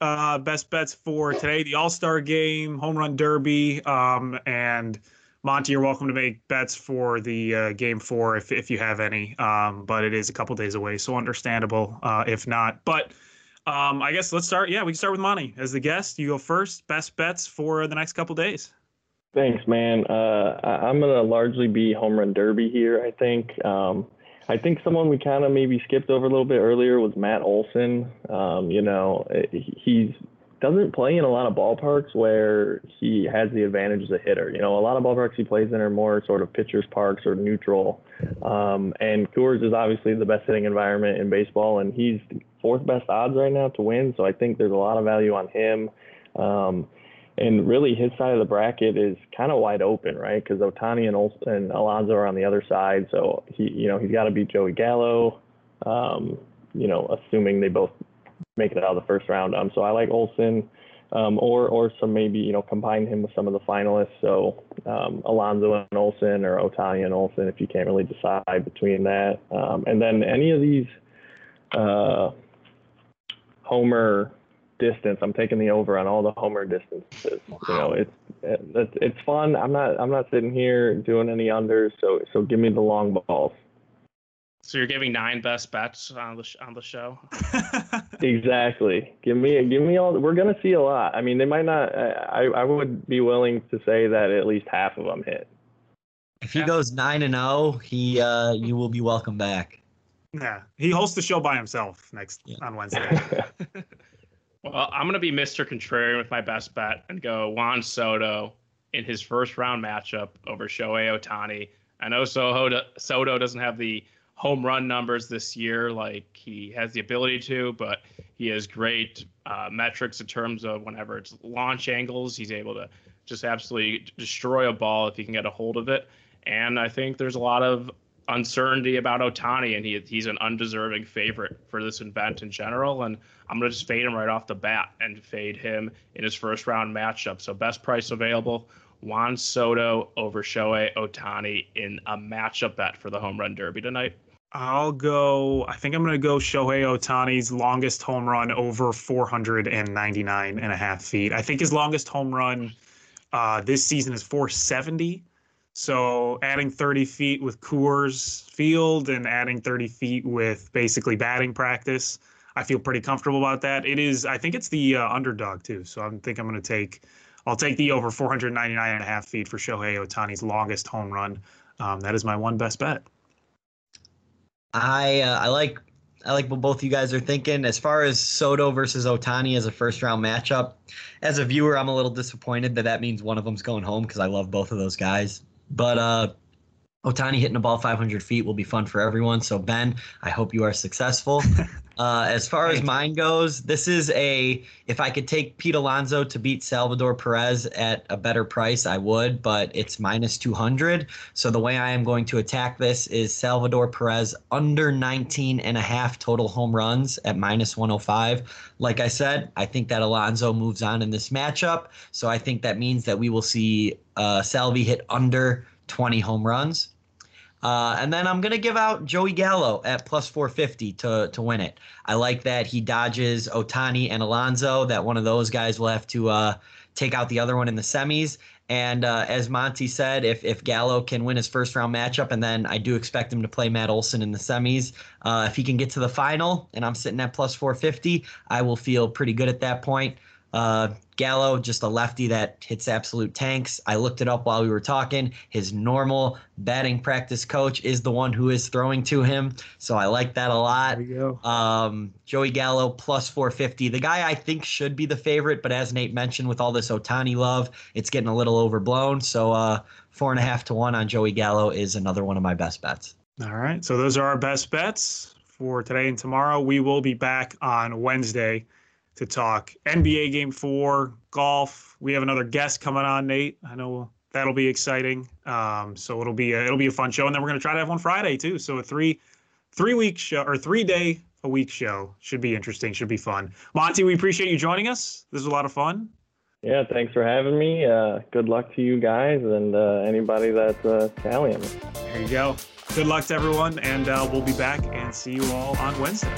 Uh, best bets for today: the All Star Game, Home Run Derby, um, and Monty. You're welcome to make bets for the uh, Game Four if if you have any. Um, but it is a couple days away, so understandable uh, if not. But um, I guess let's start. Yeah, we can start with Monty as the guest. You go first. Best bets for the next couple days. Thanks, man. Uh, I'm gonna largely be home run derby here. I think. Um, I think someone we kind of maybe skipped over a little bit earlier was Matt Olson. Um, you know, he doesn't play in a lot of ballparks where he has the advantage as a hitter. You know, a lot of ballparks he plays in are more sort of pitchers parks or neutral. Um, and Coors is obviously the best hitting environment in baseball, and he's fourth best odds right now to win. So I think there's a lot of value on him. Um, and really his side of the bracket is kind of wide open, right? Because Ohtani and, Ol- and Alonso are on the other side, so he, you know, he's got to beat Joey Gallo. Um, you know, assuming they both make it out of the first round. Um, so I like Olson, um, or or some maybe you know combine him with some of the finalists. So um, Alonso and Olson, or Ohtani and Olson, if you can't really decide between that. Um, and then any of these uh, Homer distance. I'm taking the over on all the homer distances. Wow. You know, it's it's it's fun. I'm not I'm not sitting here doing any unders. So so give me the long balls. So you're giving nine best bets on the sh- on the show. exactly. Give me give me all. We're gonna see a lot. I mean, they might not. I I would be willing to say that at least half of them hit. If he yeah. goes nine and zero, he uh you will be welcome back. Yeah, he hosts the show by himself next yeah. on Wednesday. Well, I'm going to be Mr. Contrarian with my best bet and go Juan Soto in his first round matchup over Shohei Ohtani. I know Soho, Soto doesn't have the home run numbers this year like he has the ability to, but he has great uh, metrics in terms of whenever it's launch angles, he's able to just absolutely destroy a ball if he can get a hold of it. And I think there's a lot of uncertainty about Ohtani, and he, he's an undeserving favorite for this event in general. And I'm to just fade him right off the bat and fade him in his first round matchup. So, best price available Juan Soto over Shohei Ohtani in a matchup bet for the home run derby tonight. I'll go. I think I'm going to go Shohei Ohtani's longest home run over 499 and a half feet. I think his longest home run uh, this season is 470. So adding 30 feet with Coors Field and adding 30 feet with basically batting practice, I feel pretty comfortable about that. It is, I think it's the uh, underdog too. So I think I'm going to take, I'll take the over 499 and a half feet for Shohei Ohtani's longest home run. Um, that is my one best bet. I uh, I like I like what both you guys are thinking. As far as Soto versus Ohtani as a first round matchup, as a viewer, I'm a little disappointed that that means one of them's going home because I love both of those guys. But uh, Ohtani hitting the ball 500 feet will be fun for everyone. So Ben, I hope you are successful. Uh, as far as mine goes, this is a if I could take Pete Alonso to beat Salvador Perez at a better price, I would, but it's minus 200. So the way I am going to attack this is Salvador Perez under 19 and a half total home runs at minus 105. Like I said, I think that Alonso moves on in this matchup. So I think that means that we will see uh, Salvi hit under 20 home runs. Uh, and then I'm going to give out Joey Gallo at plus 450 to, to win it. I like that he dodges Ohtani and Alonso, that one of those guys will have to uh, take out the other one in the semis. And uh, as Monty said, if, if Gallo can win his first round matchup, and then I do expect him to play Matt Olson in the semis, uh, if he can get to the final and I'm sitting at plus 450, I will feel pretty good at that point. Gallo, just a lefty that hits absolute tanks. I looked it up while we were talking. His normal batting practice coach is the one who is throwing to him. So I like that a lot. There you go. Um, Joey Gallo plus 450. The guy I think should be the favorite, but as Nate mentioned, with all this Ohtani love, it's getting a little overblown. So uh, four and a half to one on Joey Gallo is another one of my best bets. All right. So those are our best bets for today and tomorrow. We will be back on Wednesday to talk NBA Game Four, golf. We have another guest coming on, Nate. I know that'll be exciting. Um, so it'll be a, it'll be a fun show, and then we're gonna try to have one Friday too. So a three three week show or three day a week show should be interesting. Should be fun. Monty, we appreciate you joining us. This was a lot of fun. Yeah, thanks for having me. Uh, good luck to you guys and uh, anybody that's uh, tallying. There you go. Good luck to everyone, and uh, we'll be back and see you all on Wednesday.